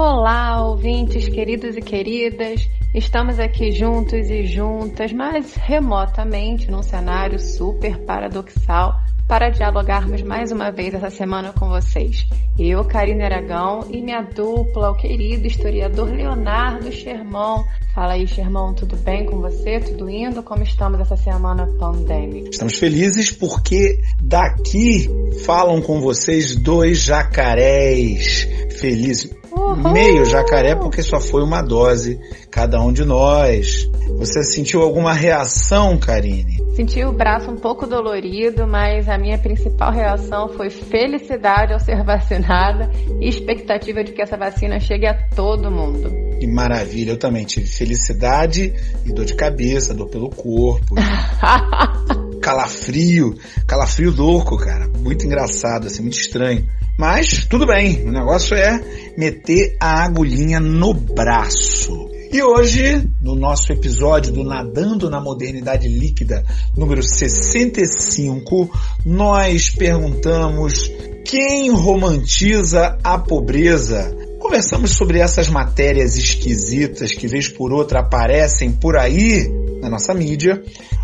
Olá, ouvintes queridos e queridas. Estamos aqui juntos e juntas, mas remotamente, num cenário super paradoxal, para dialogarmos mais uma vez essa semana com vocês. Eu, Karine Aragão, e minha dupla, o querido historiador Leonardo Sherman. Fala aí, Sherman, tudo bem com você? Tudo indo? Como estamos essa semana pandêmica? Estamos felizes porque daqui falam com vocês dois jacarés felizes. Meio jacaré porque só foi uma dose, cada um de nós. Você sentiu alguma reação, Karine? Senti o braço um pouco dolorido, mas a minha principal reação foi felicidade ao ser vacinada e expectativa de que essa vacina chegue a todo mundo. Que maravilha, eu também tive felicidade e dor de cabeça, dor pelo corpo. calafrio, calafrio louco, cara. Muito engraçado, assim, muito estranho. Mas tudo bem, o negócio é meter a agulhinha no braço. E hoje, no nosso episódio do Nadando na Modernidade Líquida, número 65, nós perguntamos quem romantiza a pobreza? Conversamos sobre essas matérias esquisitas que vez por outra aparecem por aí na nossa mídia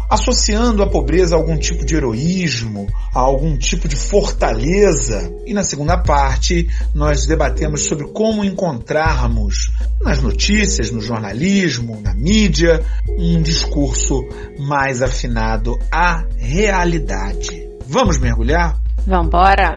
associando a pobreza a algum tipo de heroísmo, a algum tipo de fortaleza. E na segunda parte, nós debatemos sobre como encontrarmos nas notícias, no jornalismo, na mídia, um discurso mais afinado à realidade. Vamos mergulhar? Vambora!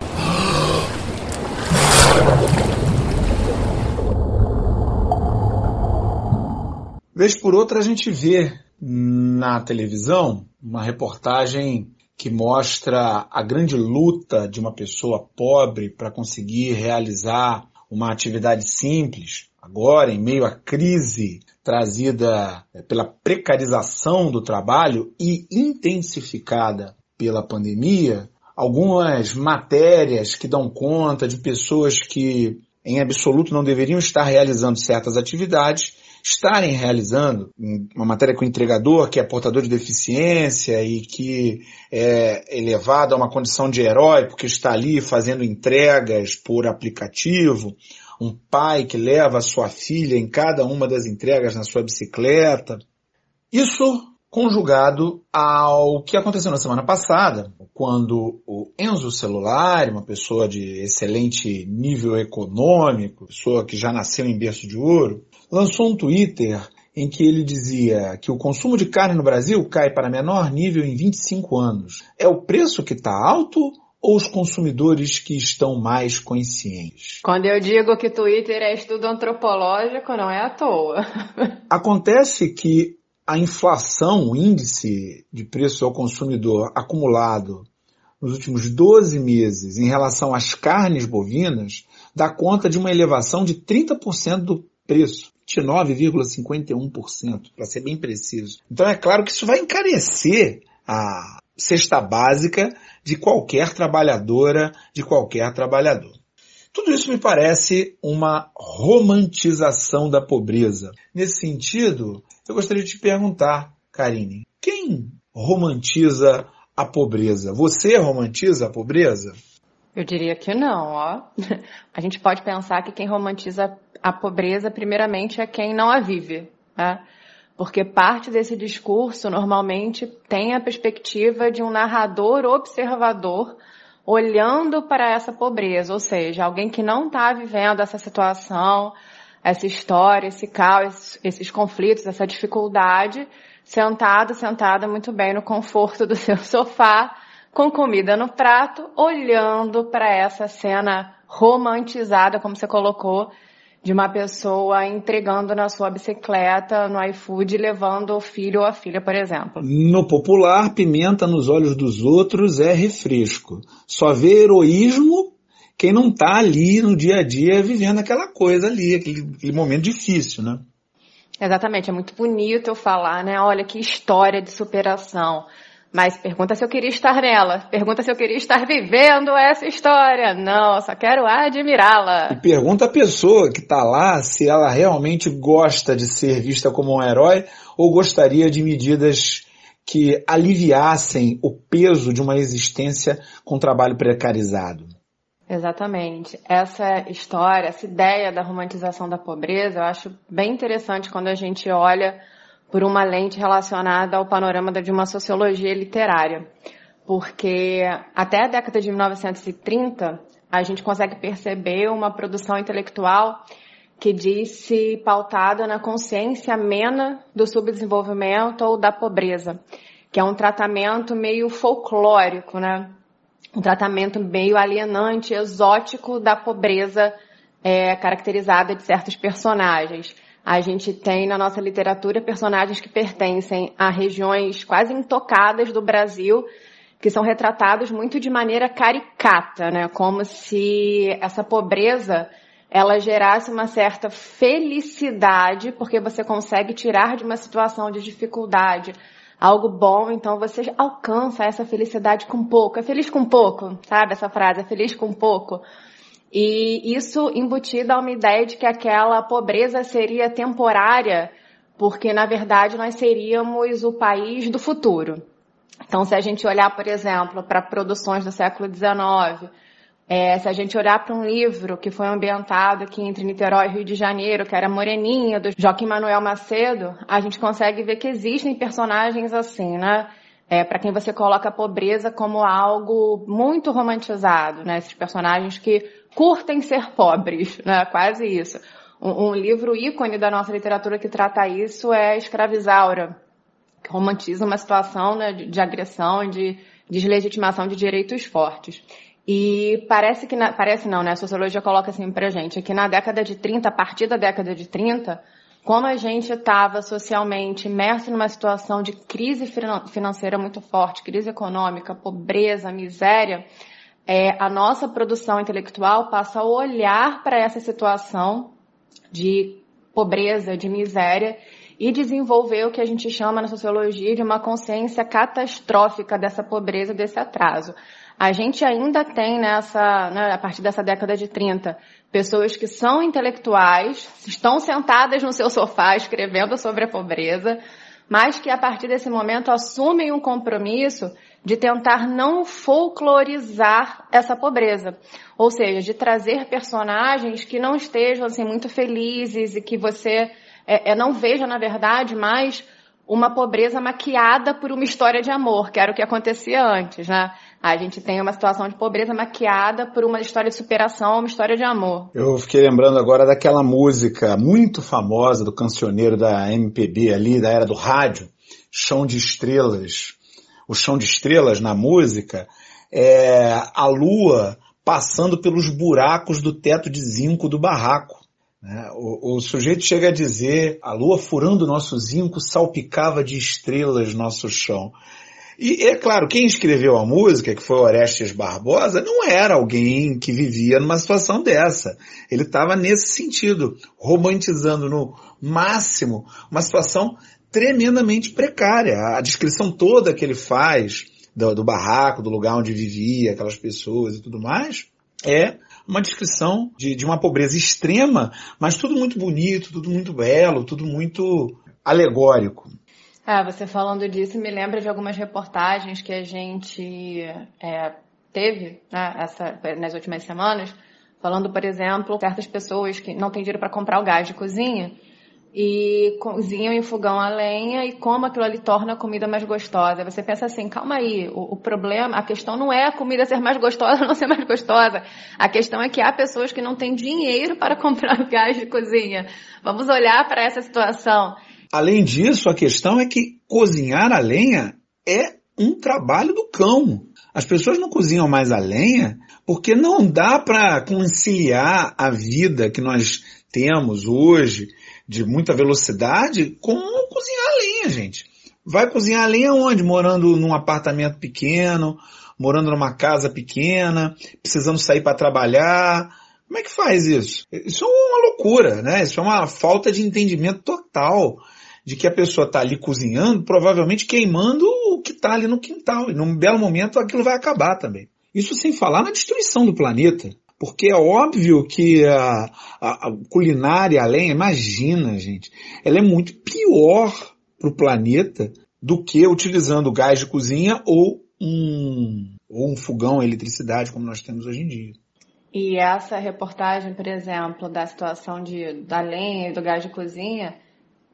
Vez por outra a gente vê na televisão uma reportagem que mostra a grande luta de uma pessoa pobre para conseguir realizar uma atividade simples, agora em meio à crise trazida eh, pela precarização do trabalho e intensificada pela pandemia, algumas matérias que dão conta de pessoas que em absoluto não deveriam estar realizando certas atividades estarem realizando uma matéria com o entregador que é portador de deficiência e que é elevado a uma condição de herói porque está ali fazendo entregas por aplicativo, um pai que leva a sua filha em cada uma das entregas na sua bicicleta. Isso conjugado ao que aconteceu na semana passada, quando o Enzo Celular, uma pessoa de excelente nível econômico, pessoa que já nasceu em berço de ouro, lançou um Twitter em que ele dizia que o consumo de carne no Brasil cai para menor nível em 25 anos. É o preço que está alto ou os consumidores que estão mais conscientes? Quando eu digo que Twitter é estudo antropológico, não é à toa. Acontece que a inflação, o índice de preço ao consumidor acumulado nos últimos 12 meses em relação às carnes bovinas dá conta de uma elevação de 30% do preço. 29,51%, para ser bem preciso. Então é claro que isso vai encarecer a cesta básica de qualquer trabalhadora, de qualquer trabalhador. Tudo isso me parece uma romantização da pobreza. Nesse sentido, eu gostaria de te perguntar, Karine, quem romantiza a pobreza? Você romantiza a pobreza? Eu diria que não, ó. A gente pode pensar que quem romantiza a pobreza, primeiramente, é quem não a vive, né? Porque parte desse discurso normalmente tem a perspectiva de um narrador observador olhando para essa pobreza, ou seja, alguém que não está vivendo essa situação, essa história, esse caos, esses conflitos, essa dificuldade, sentado, sentada muito bem no conforto do seu sofá, com comida no prato, olhando para essa cena romantizada, como você colocou, de uma pessoa entregando na sua bicicleta, no iFood, levando o filho ou a filha, por exemplo. No popular, pimenta nos olhos dos outros é refresco. Só vê heroísmo quem não está ali no dia a dia vivendo aquela coisa ali, aquele, aquele momento difícil, né? Exatamente, é muito bonito eu falar, né? Olha que história de superação. Mas pergunta se eu queria estar nela. Pergunta se eu queria estar vivendo essa história. Não, só quero admirá-la. E pergunta a pessoa que está lá se ela realmente gosta de ser vista como um herói ou gostaria de medidas que aliviassem o peso de uma existência com trabalho precarizado. Exatamente. Essa história, essa ideia da romantização da pobreza, eu acho bem interessante quando a gente olha por uma lente relacionada ao panorama de uma sociologia literária. Porque até a década de 1930, a gente consegue perceber uma produção intelectual que disse pautada na consciência amena do subdesenvolvimento ou da pobreza, que é um tratamento meio folclórico, né? Um tratamento meio alienante, exótico da pobreza é, caracterizada de certos personagens. A gente tem na nossa literatura personagens que pertencem a regiões quase intocadas do Brasil, que são retratados muito de maneira caricata, né? Como se essa pobreza ela gerasse uma certa felicidade, porque você consegue tirar de uma situação de dificuldade algo bom, então você alcança essa felicidade com pouco. É feliz com pouco, sabe? Essa frase, é feliz com pouco. E isso embutido a uma ideia de que aquela pobreza seria temporária, porque na verdade nós seríamos o país do futuro. Então, se a gente olhar, por exemplo, para produções do século XIX, é, se a gente olhar para um livro que foi ambientado aqui entre Niterói e Rio de Janeiro, que era Moreninha, do Joaquim Manuel Macedo, a gente consegue ver que existem personagens assim, né? É, para quem você coloca a pobreza como algo muito romantizado, né? Esses personagens que curtem ser pobres, né? Quase isso. Um, um livro ícone da nossa literatura que trata isso é Escravizaura, que romantiza uma situação né, de, de agressão, de deslegitimação de direitos fortes. E parece que, na, parece não, né? A sociologia coloca assim pra gente, que na década de 30, a partir da década de 30, como a gente estava socialmente imerso numa situação de crise financeira muito forte, crise econômica, pobreza, miséria, é, a nossa produção intelectual passa a olhar para essa situação de pobreza, de miséria e desenvolver o que a gente chama na sociologia de uma consciência catastrófica dessa pobreza, desse atraso. A gente ainda tem nessa, né, a partir dessa década de 30, pessoas que são intelectuais, estão sentadas no seu sofá escrevendo sobre a pobreza, mas que a partir desse momento assumem um compromisso de tentar não folclorizar essa pobreza. Ou seja, de trazer personagens que não estejam assim muito felizes e que você é, é, não veja, na verdade, mais uma pobreza maquiada por uma história de amor, que era o que acontecia antes, né? A gente tem uma situação de pobreza maquiada por uma história de superação, uma história de amor. Eu fiquei lembrando agora daquela música muito famosa do cancioneiro da MPB ali, da era do rádio, Chão de Estrelas. O Chão de Estrelas na música é a lua passando pelos buracos do teto de zinco do barraco. Né? O, o, sujeito chega a dizer, a lua furando nosso zinco salpicava de estrelas nosso chão. E é claro, quem escreveu a música, que foi Orestes Barbosa, não era alguém que vivia numa situação dessa. Ele estava nesse sentido, romantizando no máximo uma situação tremendamente precária. A descrição toda que ele faz do, do barraco, do lugar onde vivia, aquelas pessoas e tudo mais, é uma descrição de, de uma pobreza extrema, mas tudo muito bonito, tudo muito belo, tudo muito alegórico. É, você falando disso me lembra de algumas reportagens que a gente é, teve né, essa, nas últimas semanas, falando, por exemplo, certas pessoas que não têm dinheiro para comprar o gás de cozinha e cozinham em fogão a lenha e como aquilo ali torna a comida mais gostosa. Você pensa assim, calma aí, o, o, problema, a questão não é a comida ser mais gostosa ou não ser mais gostosa. A questão é que há pessoas que não têm dinheiro para comprar o gás de cozinha. Vamos olhar para essa situação. Além disso, a questão é que cozinhar a lenha é um trabalho do cão. As pessoas não cozinham mais a lenha porque não dá para conciliar a vida que nós temos hoje de muita velocidade com cozinhar a lenha, gente. Vai cozinhar a lenha onde? Morando num apartamento pequeno, morando numa casa pequena, precisando sair para trabalhar. Como é que faz isso? Isso é uma loucura, né? Isso é uma falta de entendimento total de que a pessoa está ali cozinhando, provavelmente queimando o que está ali no quintal. E num belo momento aquilo vai acabar também. Isso sem falar na destruição do planeta. Porque é óbvio que a, a, a culinária, a lenha, imagina, gente, ela é muito pior para o planeta do que utilizando gás de cozinha ou um, ou um fogão a eletricidade como nós temos hoje em dia. E essa reportagem, por exemplo, da situação de, da lenha e do gás de cozinha,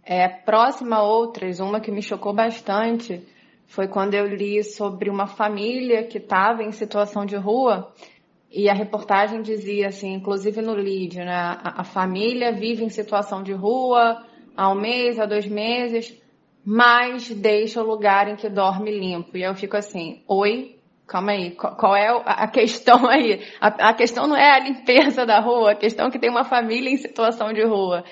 é próxima a outras. Uma que me chocou bastante foi quando eu li sobre uma família que estava em situação de rua e a reportagem dizia assim, inclusive no lead, né? A, a família vive em situação de rua há um mês, há dois meses, mas deixa o lugar em que dorme limpo. E eu fico assim, oi, calma aí, qual, é a questão aí? A, a questão não é a limpeza da rua, a questão é que tem uma família em situação de rua.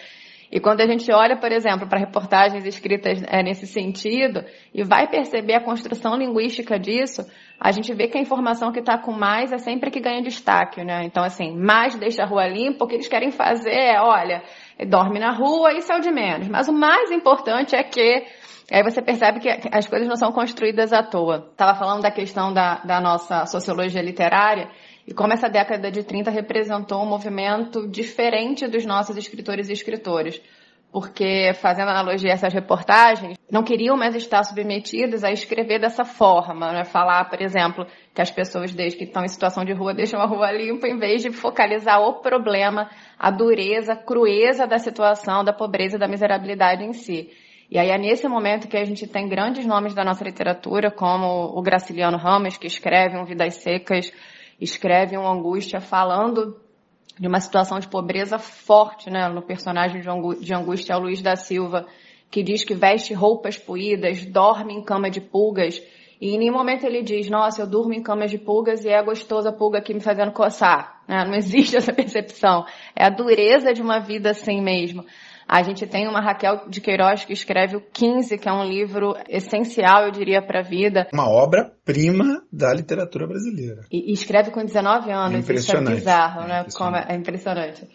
E quando a gente olha, por exemplo, para reportagens escritas é, nesse sentido e vai perceber a construção linguística disso, a gente vê que a informação que está com mais é sempre que ganha destaque, né? Então, assim, mais deixa a rua limpa, o que eles querem fazer é, olha, dorme na rua, isso é o de menos. Mas o mais importante é que Aí você percebe que as coisas não são construídas à toa. Estava falando da questão da, da nossa sociologia literária e como essa década de 30 representou um movimento diferente dos nossos escritores e escritoras. Porque, fazendo analogia a essas reportagens, não queriam mais estar submetidos a escrever dessa forma, né? Falar, por exemplo, que as pessoas desde que estão em situação de rua deixam a rua limpa, em vez de focalizar o problema, a dureza, a crueza da situação, da pobreza e da miserabilidade em si. E aí é nesse momento que a gente tem grandes nomes da nossa literatura, como o Graciliano Ramos, que escreve um Vidas Secas, escreve um Angústia falando de uma situação de pobreza forte, né, no personagem de Angústia, é o Luiz da Silva, que diz que veste roupas poídas, dorme em cama de pulgas, e em nenhum momento ele diz, nossa, eu durmo em camas de pulgas e é gostosa a pulga aqui me fazendo coçar. Né? Não existe essa percepção. É a dureza de uma vida assim mesmo. A gente tem uma Raquel de Queiroz que escreve o 15, que é um livro essencial, eu diria, para a vida. Uma obra-prima da literatura brasileira. E, e, escreve com 19 anos. Impressionante. Isso é bizarro, né? É, é impressionante.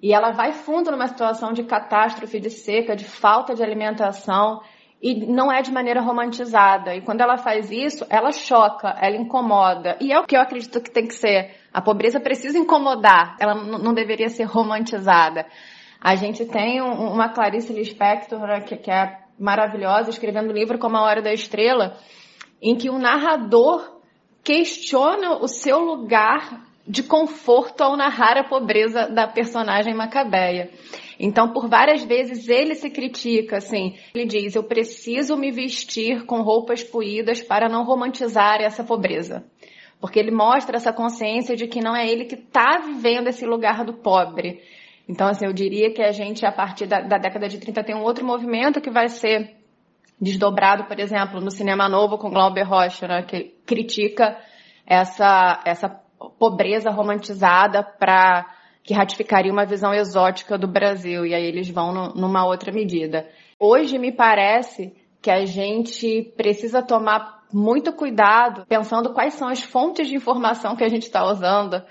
E ela vai fundo numa situação de catástrofe, de seca, de falta de alimentação e não é de maneira romantizada. E quando ela faz isso, ela choca, ela incomoda. E é o que eu acredito que tem que ser. A pobreza precisa incomodar, ela não deveria ser romantizada. A gente tem uma Clarice Lispector, né, que, que é maravilhosa, escrevendo um livro como A Hora da Estrela, em que o narrador questiona o seu lugar de conforto ao narrar a pobreza da personagem Macabeia. Então, por várias vezes ele se critica, assim, ele diz: "Eu preciso me vestir com roupas poídas para não romantizar essa pobreza". Porque ele mostra essa consciência de que não é ele que está vivendo esse lugar do pobre, então, assim, eu diria que a gente, a partir da, da década de 30, tem um outro movimento que vai ser desdobrado, por exemplo, no Cinema Novo com Glauber Rocha, né, que critica essa, essa pobreza romantizada para que ratificaria uma visão exótica do Brasil, e aí eles vão no, numa outra medida. Hoje me parece que a gente precisa tomar muito cuidado pensando quais são as fontes de informação que a gente está usando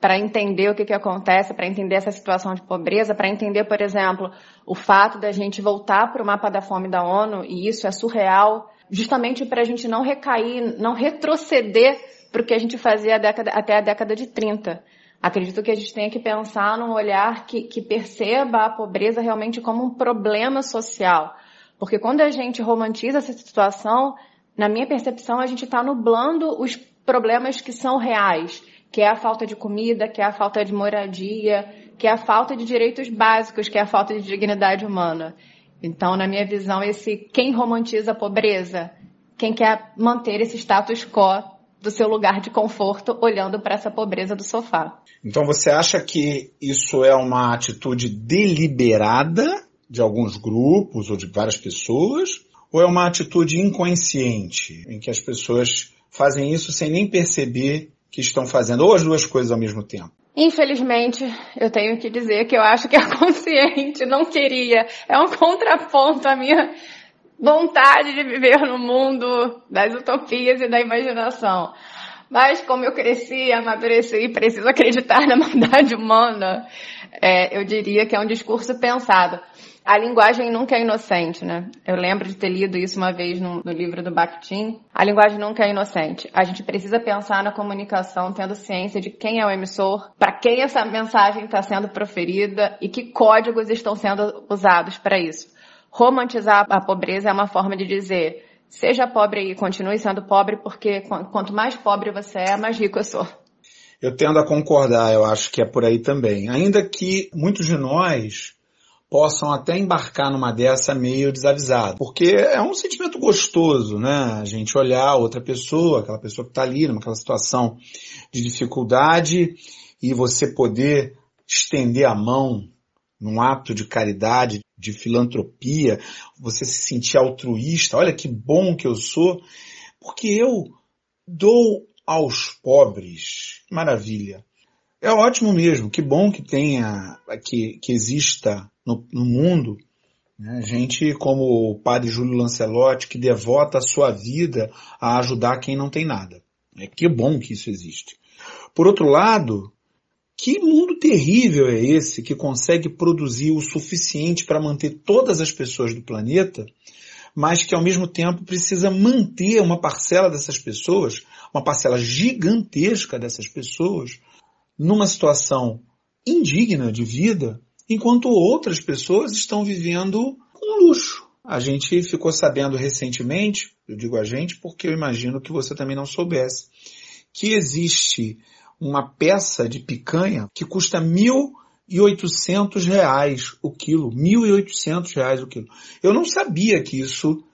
para entender o que, que acontece, para entender essa situação de pobreza, para entender, por exemplo, o fato da gente voltar para o mapa da fome da ONU, e isso é surreal, justamente para a gente não recair, não retroceder para o que a gente fazia a década, até a década de 30. Acredito que a gente tenha que pensar num olhar que, que perceba a pobreza realmente como um problema social. Porque quando a gente romantiza essa situação, na minha percepção, a gente está nublando os problemas que são reais que é a falta de comida, que é a falta de moradia, que é a falta de direitos básicos, que é a falta de dignidade humana. Então, na minha visão, esse quem romantiza a pobreza, quem quer manter esse status quo do seu lugar de conforto, olhando para essa pobreza do sofá. Então, você acha que isso é uma atitude deliberada de alguns grupos ou de várias pessoas, ou é uma atitude inconsciente, em que as pessoas fazem isso sem nem perceber que estão fazendo, ou as duas coisas ao mesmo tempo? Infelizmente, eu tenho que dizer que eu acho que a consciente não queria. É um contraponto à minha vontade de viver no mundo das utopias e da imaginação. Mas como eu cresci, amadureci e preciso acreditar na maldade humana, é, eu diria que é um discurso pensado. A linguagem nunca é inocente, né? Eu lembro de ter lido isso uma vez no, no livro do Bakhtin. A linguagem nunca é inocente. A gente precisa pensar na comunicação tendo ciência de quem é o emissor, para quem essa mensagem está sendo proferida e que códigos estão sendo usados para isso. Romantizar a pobreza é uma forma de dizer seja pobre e continue sendo pobre, porque quanto mais pobre você é, mais rico eu sou. Eu tendo a concordar, eu acho que é por aí também. Ainda que muitos de nós possam até embarcar numa dessa meio desavisado. Porque é um sentimento gostoso, né? A gente olhar outra pessoa, aquela pessoa que está ali, numa situação de dificuldade, e você poder estender a mão num ato de caridade, de filantropia, você se sentir altruísta, olha que bom que eu sou, porque eu dou aos pobres. Maravilha. É ótimo mesmo, que bom que tenha, que, que exista no, no mundo né, gente como o padre Júlio Lancelotti, que devota a sua vida a ajudar quem não tem nada. É que bom que isso existe. Por outro lado, que mundo terrível é esse que consegue produzir o suficiente para manter todas as pessoas do planeta, mas que ao mesmo tempo precisa manter uma parcela dessas pessoas, uma parcela gigantesca dessas pessoas, numa situação indigna de vida, enquanto outras pessoas estão vivendo com luxo. A gente ficou sabendo recentemente, eu digo a gente porque eu imagino que você também não soubesse, que existe uma peça de picanha que custa mil e oitocentos reais o quilo, mil e oitocentos reais o quilo. Eu não sabia que isso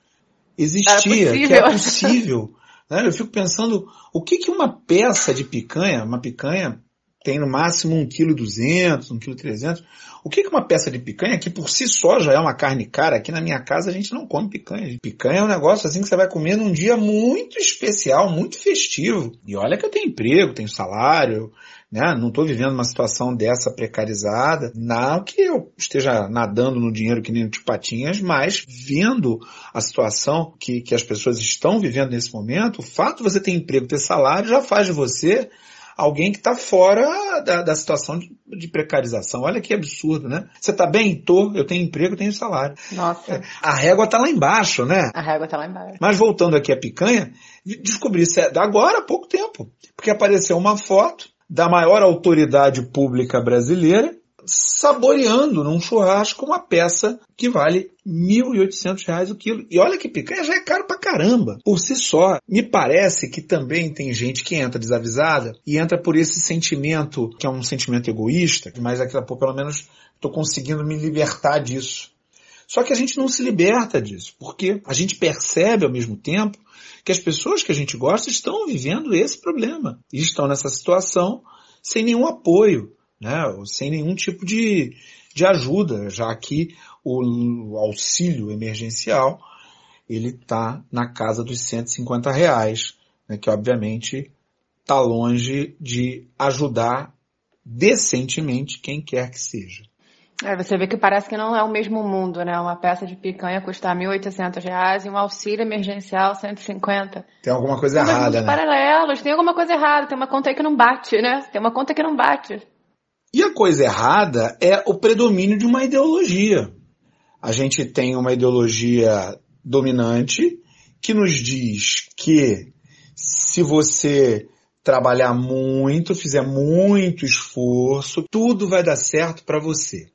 existia, que é possível. Né? Eu fico pensando, o que que uma peça de picanha, uma picanha tem no máximo 1,2 kg, 1,3 kg. O que é uma peça de picanha, que por si só já é uma carne cara, aqui na minha casa a gente não come picanha. Picanha é um negócio assim que você vai comer num dia muito especial, muito festivo. E olha que eu tenho emprego, tenho salário, né? Não estou vivendo uma situação dessa precarizada. Não que eu esteja nadando no dinheiro que nem o Patinhas, mas vendo a situação que, que as pessoas estão vivendo nesse momento, o fato de você ter emprego, ter salário, já faz de você alguém que está fora da, da situação de, de, precarização. Olha que absurdo, né? Você está bem? Tô, eu tenho emprego, eu tenho salário. Nossa. É, a régua está lá embaixo, né? A régua está lá embaixo. Mas voltando aqui à picanha, descobri isso é agora há pouco tempo. Porque apareceu uma foto da maior autoridade pública brasileira saboreando num churrasco uma peça que vale R$ 1.800 o quilo. E olha que picanha já é caro pra caramba. Por si só, me parece que também tem gente que entra desavisada e entra por esse sentimento, que é um sentimento egoísta, mas aqui, pô, pelo menos estou conseguindo me libertar disso. Só que a gente não se liberta disso, porque a gente percebe ao mesmo tempo que as pessoas que a gente gosta estão vivendo esse problema e estão nessa situação sem nenhum apoio né, sem nenhum tipo de, de ajuda, já que o, auxílio emergencial ele está na casa dos 150 reais, né, que obviamente está longe de ajudar decentemente quem quer que seja. É, você vê que parece que não é o mesmo mundo, né? Uma peça de picanha custar R$ 1.800 e um auxílio emergencial 150. Tem alguma coisa São errada, né? paralelos, tem alguma coisa errada, tem uma conta aí que não bate, né? Tem uma conta que não bate. E a coisa errada é o predomínio de uma ideologia. A gente tem uma ideologia dominante que nos diz que se você trabalhar muito, fizer muito esforço, tudo vai dar certo para você.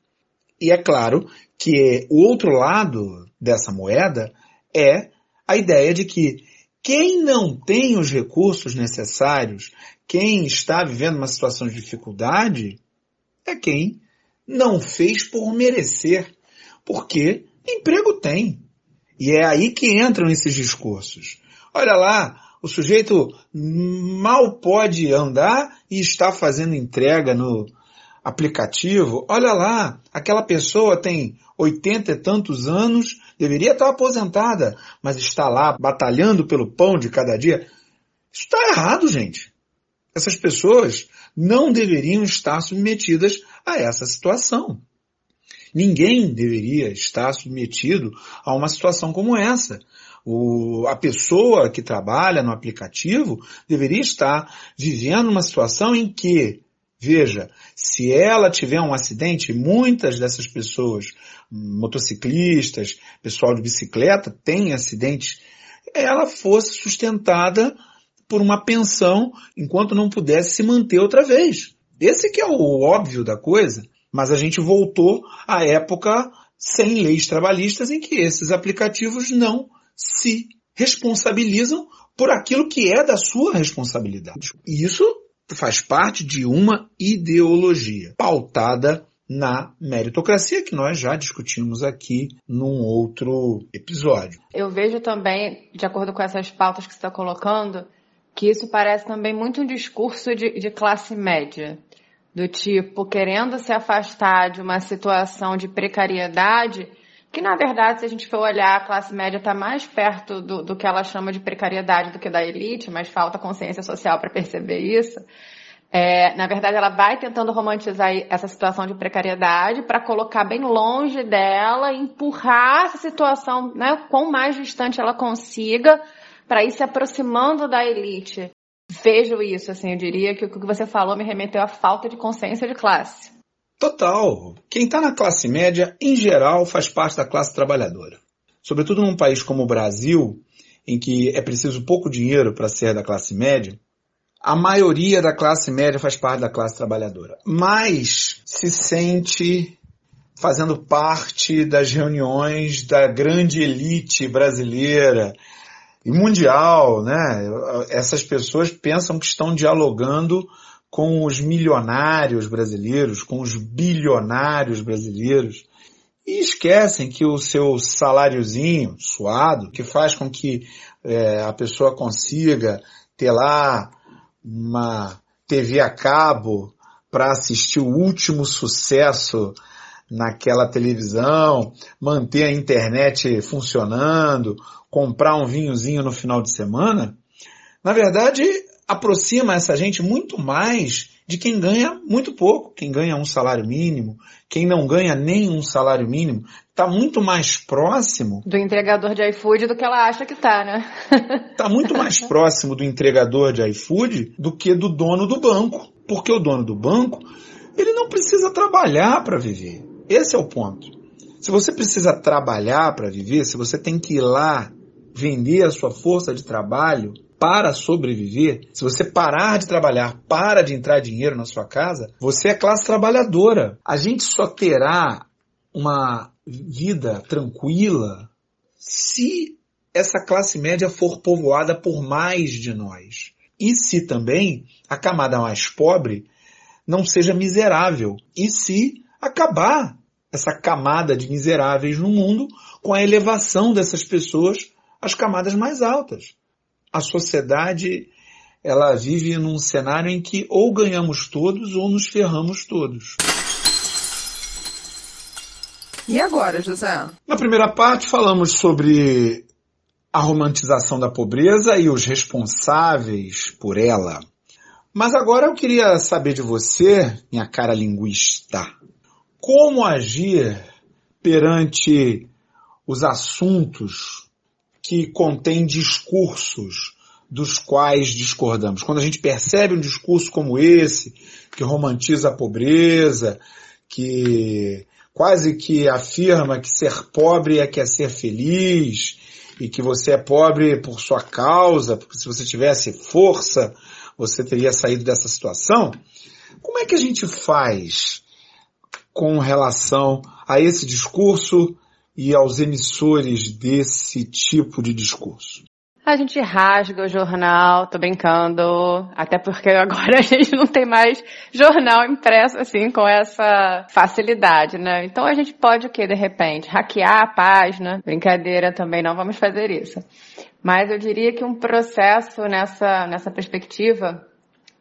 E é claro que o outro lado dessa moeda é a ideia de que quem não tem os recursos necessários, quem está vivendo uma situação de dificuldade, é quem não fez por merecer, porque emprego tem. E é aí que entram esses discursos. Olha lá, o sujeito mal pode andar e está fazendo entrega no aplicativo. Olha lá, aquela pessoa tem oitenta e tantos anos, deveria estar aposentada, mas está lá batalhando pelo pão de cada dia. Isso está errado, gente. Essas pessoas não deveriam estar submetidas a essa situação. Ninguém deveria estar submetido a uma situação como essa. O, a pessoa que trabalha no aplicativo deveria estar vivendo uma situação em que, veja, se ela tiver um acidente, muitas dessas pessoas, motociclistas, pessoal de bicicleta, têm acidentes, ela fosse sustentada por uma pensão enquanto não pudesse se manter outra vez. Esse que é o óbvio da coisa, mas a gente voltou à época sem leis trabalhistas em que esses aplicativos não se responsabilizam por aquilo que é da sua responsabilidade. E isso faz parte de uma ideologia pautada na meritocracia, que nós já discutimos aqui num outro episódio. Eu vejo também, de acordo com essas pautas que você está colocando, que isso parece também muito um discurso de, de classe média. Do tipo, querendo se afastar de uma situação de precariedade, que na verdade, se a gente for olhar, a classe média está mais perto do, do que ela chama de precariedade do que da elite, mas falta consciência social para perceber isso. É, na verdade, ela vai tentando romantizar essa situação de precariedade para colocar bem longe dela, empurrar essa situação, né, quão mais distante ela consiga, para ir se aproximando da elite. Vejo isso, assim, eu diria que o que você falou me remeteu à falta de consciência de classe. Total. Quem está na classe média, em geral, faz parte da classe trabalhadora. Sobretudo num país como o Brasil, em que é preciso pouco dinheiro para ser da classe média, a maioria da classe média faz parte da classe trabalhadora, mas se sente fazendo parte das reuniões da grande elite brasileira e mundial, né? Essas pessoas pensam que estão dialogando com os milionários brasileiros, com os bilionários brasileiros, e esquecem que o seu saláriozinho suado, que faz com que é, a pessoa consiga ter lá uma TV a cabo para assistir o último sucesso naquela televisão, manter a internet funcionando, comprar um vinhozinho no final de semana, na verdade aproxima essa gente muito mais de quem ganha muito pouco, quem ganha um salário mínimo, quem não ganha nem um salário mínimo, está muito mais próximo do entregador de iFood do que ela acha que está, né? Está muito mais próximo do entregador de iFood do que do dono do banco, porque o dono do banco ele não precisa trabalhar para viver. Esse é o ponto. Se você precisa trabalhar para viver, se você tem que ir lá vender a sua força de trabalho, para sobreviver, se você parar de trabalhar, para de entrar dinheiro na sua casa, você é classe trabalhadora. A gente só terá uma vida tranquila se essa classe média for povoada por mais de nós. E se também a camada mais pobre não seja miserável. E se acabar essa camada de miseráveis no mundo com a elevação dessas pessoas às camadas mais altas a sociedade ela vive num cenário em que ou ganhamos todos ou nos ferramos todos. E agora, José? Na primeira parte falamos sobre a romantização da pobreza e os responsáveis por ela. Mas agora eu queria saber de você, minha cara linguista, como agir perante os assuntos que contém discursos dos quais discordamos. Quando a gente percebe um discurso como esse, que romantiza a pobreza, que quase que afirma que ser pobre é que é ser feliz, e que você é pobre por sua causa, porque se você tivesse força, você teria saído dessa situação. Como é que a gente faz com relação a esse discurso e aos emissores desse tipo de discurso? A gente rasga o jornal, tô brincando, até porque agora a gente não tem mais jornal impresso assim com essa facilidade, né? Então a gente pode o que de repente hackear a página, brincadeira também, não vamos fazer isso. Mas eu diria que um processo nessa nessa perspectiva,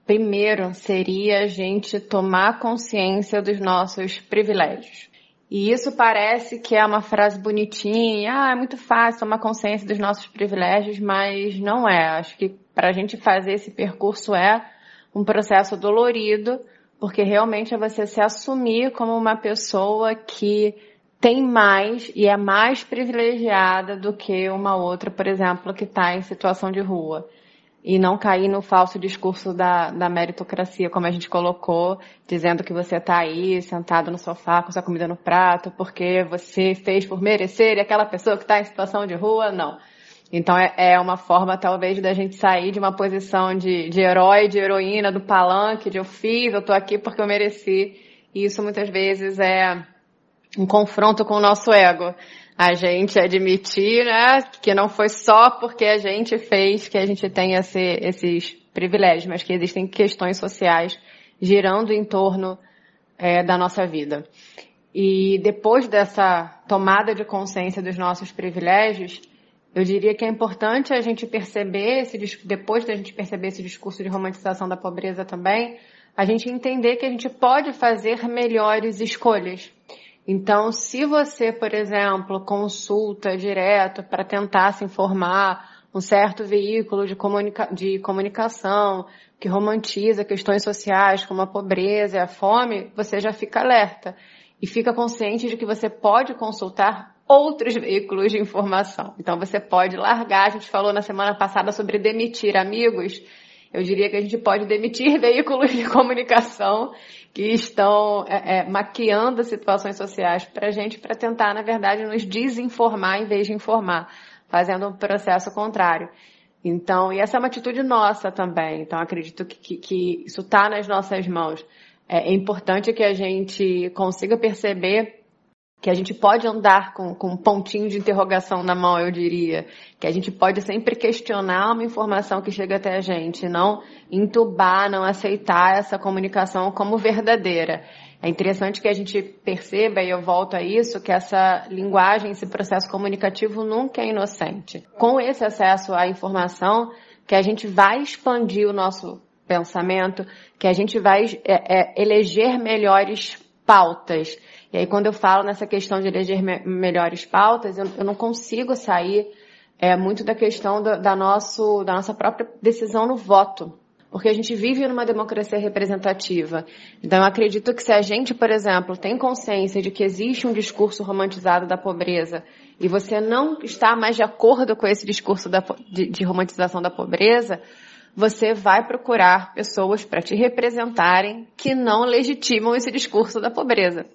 primeiro seria a gente tomar consciência dos nossos privilégios. E isso parece que é uma frase bonitinha, ah, é muito fácil tomar consciência dos nossos privilégios, mas não é. Acho que para a gente fazer esse percurso é um processo dolorido, porque realmente é você se assumir como uma pessoa que tem mais e é mais privilegiada do que uma outra, por exemplo, que está em situação de rua e não cair no falso discurso da, da meritocracia, como a gente colocou, dizendo que você está aí sentado no sofá com sua comida no prato porque você fez por merecer e aquela pessoa que está em situação de rua, não. Então é, é uma forma talvez da gente sair de uma posição de, de herói, de heroína, do palanque, de eu fiz, eu tô aqui porque eu mereci. E isso muitas vezes é um confronto com o nosso ego a gente admitir, né, que não foi só porque a gente fez que a gente tem esse, esses privilégios, mas que existem questões sociais girando em torno é, da nossa vida. E depois dessa tomada de consciência dos nossos privilégios, eu diria que é importante a gente perceber, esse, depois da gente perceber esse discurso de romantização da pobreza também, a gente entender que a gente pode fazer melhores escolhas. Então, se você, por exemplo, consulta direto para tentar se informar um certo veículo de, comunica de comunicação que romantiza questões sociais como a pobreza e a fome, você já fica alerta e fica consciente de que você pode consultar outros veículos de informação. Então você pode largar, a gente falou na semana passada sobre demitir amigos, eu diria que a gente pode demitir veículos de comunicação que estão é, é, maquiando situações sociais para a gente, para tentar, na verdade, nos desinformar em vez de informar, fazendo um processo contrário. Então, e essa é uma atitude nossa também. Então, acredito que, que, que isso está nas nossas mãos. É, é importante que a gente consiga perceber que a gente pode andar com, com um pontinho de interrogação na mão, eu diria, que a gente pode sempre questionar uma informação que chega até a gente, não entubar, não aceitar essa comunicação como verdadeira. É interessante que a gente perceba, e eu volto a isso, que essa linguagem, esse processo comunicativo nunca é inocente. Com esse acesso à informação, que a gente vai expandir o nosso pensamento, que a gente vai é, é, eleger melhores pautas e aí, quando eu falo nessa questão de eleger me melhores pautas, eu, eu, não consigo sair é, muito da questão do, da, nosso, da nossa própria decisão no voto. Porque a gente vive numa democracia representativa. Então, eu acredito que se a gente, por exemplo, tem consciência de que existe um discurso romantizado da pobreza e você não está mais de acordo com esse discurso da, de, de romantização da pobreza, você vai procurar pessoas para te representarem que não legitimam esse discurso da pobreza.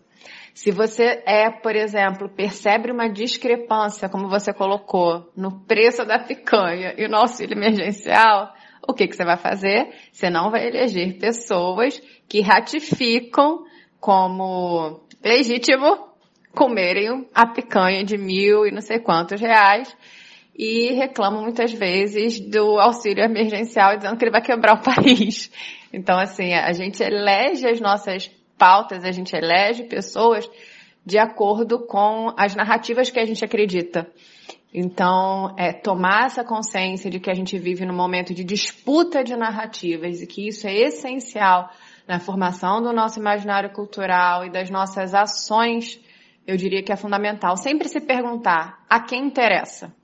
Se você é, por exemplo, percebe uma discrepância, como você colocou, no preço da picanha e no auxílio emergencial, o que, que você vai fazer? Você não vai eleger pessoas que ratificam como legítimo comerem a picanha de mil e não sei quantos reais e reclamam muitas vezes do auxílio emergencial dizendo que ele vai quebrar o país. Então, assim, a gente elege as nossas pautas, a gente elege pessoas de acordo com as narrativas que a gente acredita. Então, é tomar essa consciência de que a gente vive num momento de disputa de narrativas e que isso é essencial na formação do nosso imaginário cultural e das nossas ações, eu diria que é fundamental. Sempre se perguntar a quem interessa.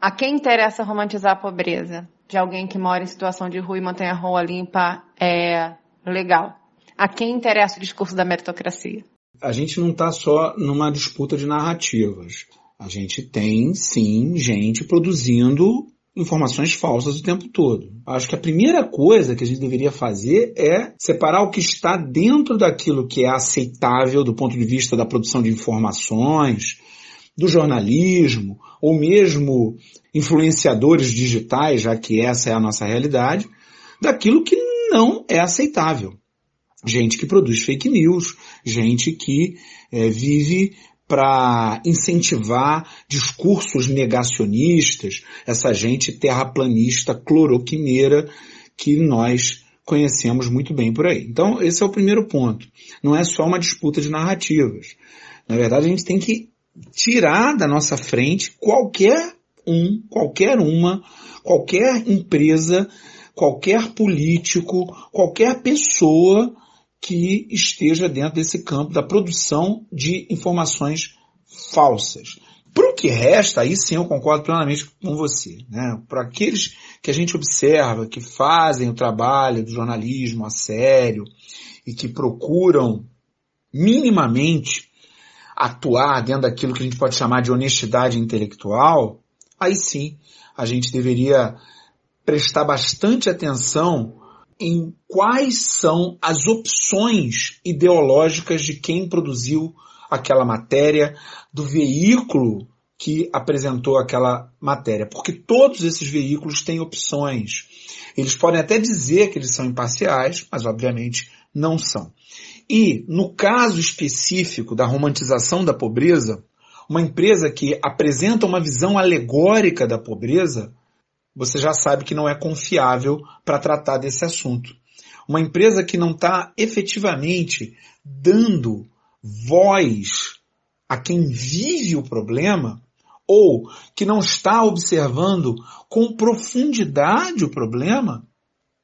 A quem interessa romantizar a pobreza? De alguém que mora em situação de rua e mantém a rua limpa é legal. A quem interessa o discurso da meritocracia? A gente não está só numa disputa de narrativas. A gente tem, sim, gente produzindo informações falsas o tempo todo. Acho que a primeira coisa que a gente deveria fazer é separar o que está dentro daquilo que é aceitável do ponto de vista da produção de informações, do jornalismo, ou mesmo influenciadores digitais, já que essa é a nossa realidade, daquilo que não é aceitável gente que produz fake news, gente que é, vive para incentivar discursos negacionistas, essa gente terraplanista, cloroquineira que nós conhecemos muito bem por aí. Então, esse é o primeiro ponto. Não é só uma disputa de narrativas. Na verdade, a gente tem que tirar da nossa frente qualquer um, qualquer uma, qualquer empresa, qualquer político, qualquer pessoa que esteja dentro desse campo da produção de informações falsas. Para o que resta, aí sim eu concordo plenamente com você. Né? Para aqueles que a gente observa, que fazem o trabalho do jornalismo a sério e que procuram minimamente atuar dentro daquilo que a gente pode chamar de honestidade intelectual, aí sim a gente deveria prestar bastante atenção em quais são as opções ideológicas de quem produziu aquela matéria, do veículo que apresentou aquela matéria, porque todos esses veículos têm opções. Eles podem até dizer que eles são imparciais, mas obviamente não são. E no caso específico da romantização da pobreza, uma empresa que apresenta uma visão alegórica da pobreza, você já sabe que não é confiável para tratar desse assunto. Uma empresa que não está efetivamente dando voz a quem vive o problema ou que não está observando com profundidade o problema,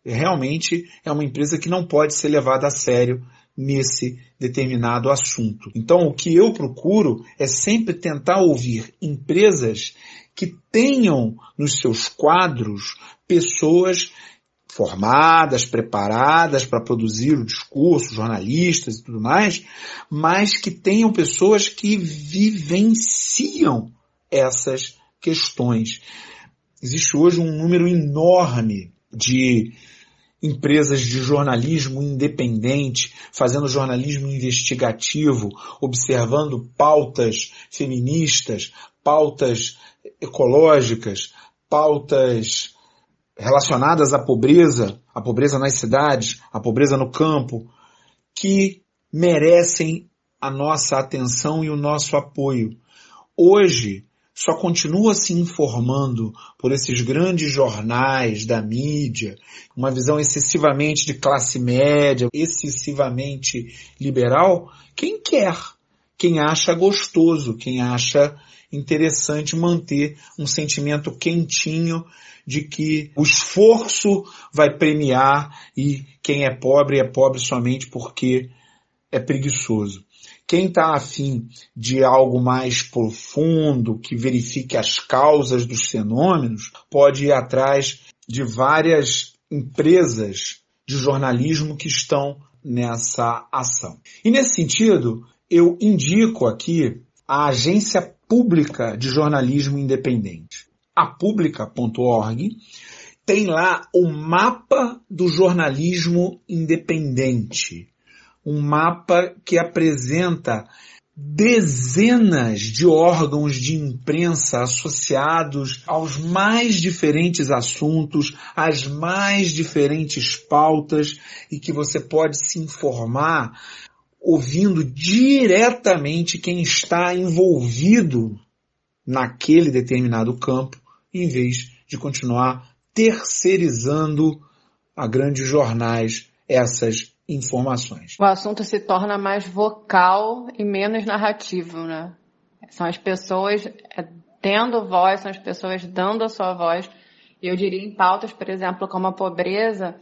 realmente é uma empresa que não pode ser levada a sério nesse determinado assunto. Então, o que eu procuro é sempre tentar ouvir empresas que tenham nos seus quadros pessoas formadas, preparadas para produzir o discurso, jornalistas e tudo mais, mas que tenham pessoas que vivenciam essas questões. Existe hoje um número enorme de empresas de jornalismo independente, fazendo jornalismo investigativo, observando pautas feministas, pautas ecológicas, pautas relacionadas à pobreza, à pobreza nas cidades, à pobreza no campo, que merecem a nossa atenção e o nosso apoio. Hoje, só continua se informando por esses grandes jornais da mídia, uma visão excessivamente de classe média, excessivamente liberal, quem quer, quem acha gostoso, quem acha interessante manter um sentimento quentinho de que o esforço vai premiar e quem é pobre é pobre somente porque é preguiçoso. Quem está afim de algo mais profundo, que verifique as causas dos fenômenos, pode ir atrás de várias empresas de jornalismo que estão nessa ação. E nesse sentido, eu indico aqui a Agência Pública de Jornalismo Independente. A Pública.org tem lá o mapa do jornalismo independente. Um mapa que apresenta dezenas de órgãos de imprensa associados aos mais diferentes assuntos, às mais diferentes pautas e que você pode se informar ouvindo diretamente quem está envolvido naquele determinado campo, em vez de continuar terceirizando a grandes jornais essas informações. O assunto se torna mais vocal e menos narrativo, né? São as pessoas é, tendo voz, são as pessoas dando a sua voz. E eu diria em pautas, por exemplo, como a pobreza,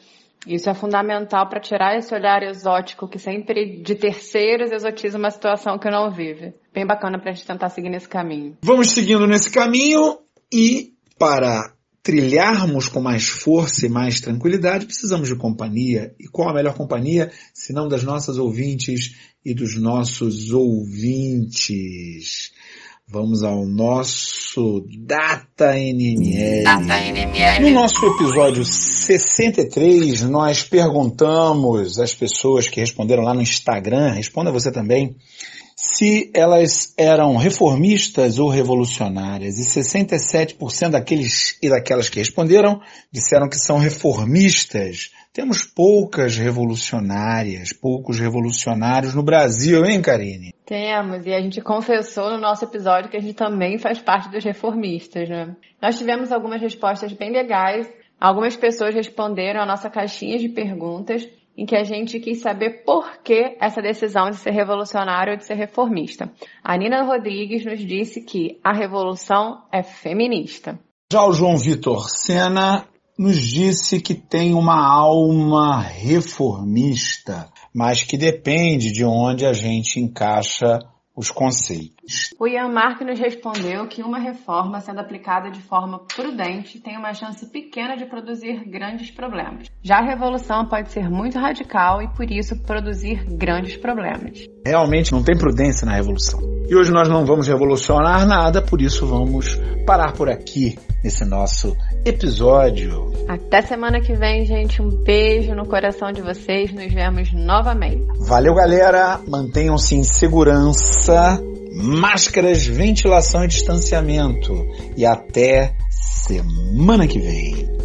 isso é fundamental para tirar esse olhar exótico que sempre de terceiros exotiza uma situação que não vive. Bem bacana para a gente tentar seguir nesse caminho. Vamos seguindo nesse caminho e para trilharmos com mais força e mais tranquilidade, precisamos de companhia. E qual a melhor companhia, se não das nossas ouvintes e dos nossos ouvintes? Vamos ao nosso Data NML. Data NML. No nosso episódio 63, nós perguntamos às pessoas que responderam lá no Instagram, responda você também, se elas eram reformistas ou revolucionárias. E 67% daqueles e daquelas que responderam disseram que são reformistas. Temos poucas revolucionárias, poucos revolucionários no Brasil, hein, Karine? Temos, e a gente confessou no nosso episódio que a gente também faz parte dos reformistas, né? Nós tivemos algumas respostas bem legais. Algumas pessoas responderam a nossa caixinha de perguntas em que a gente quis saber por que essa decisão de ser revolucionário ou de ser reformista. A Nina Rodrigues nos disse que a revolução é feminista. Já o João Vitor Sena nos disse que tem uma alma reformista, mas que depende de onde a gente encaixa os conceitos. O Ian Mark nos respondeu que uma reforma sendo aplicada de forma prudente tem uma chance pequena de produzir grandes problemas. Já a revolução pode ser muito radical e por isso produzir grandes problemas. Realmente não tem prudência na revolução. E hoje nós não vamos revolucionar nada, por isso vamos parar por aqui nesse nosso episódio. Até semana que vem, gente. Um beijo no coração de vocês. Nos vemos novamente. Valeu, galera. Mantenham-se em segurança, máscaras, ventilação e distanciamento. E até semana que vem.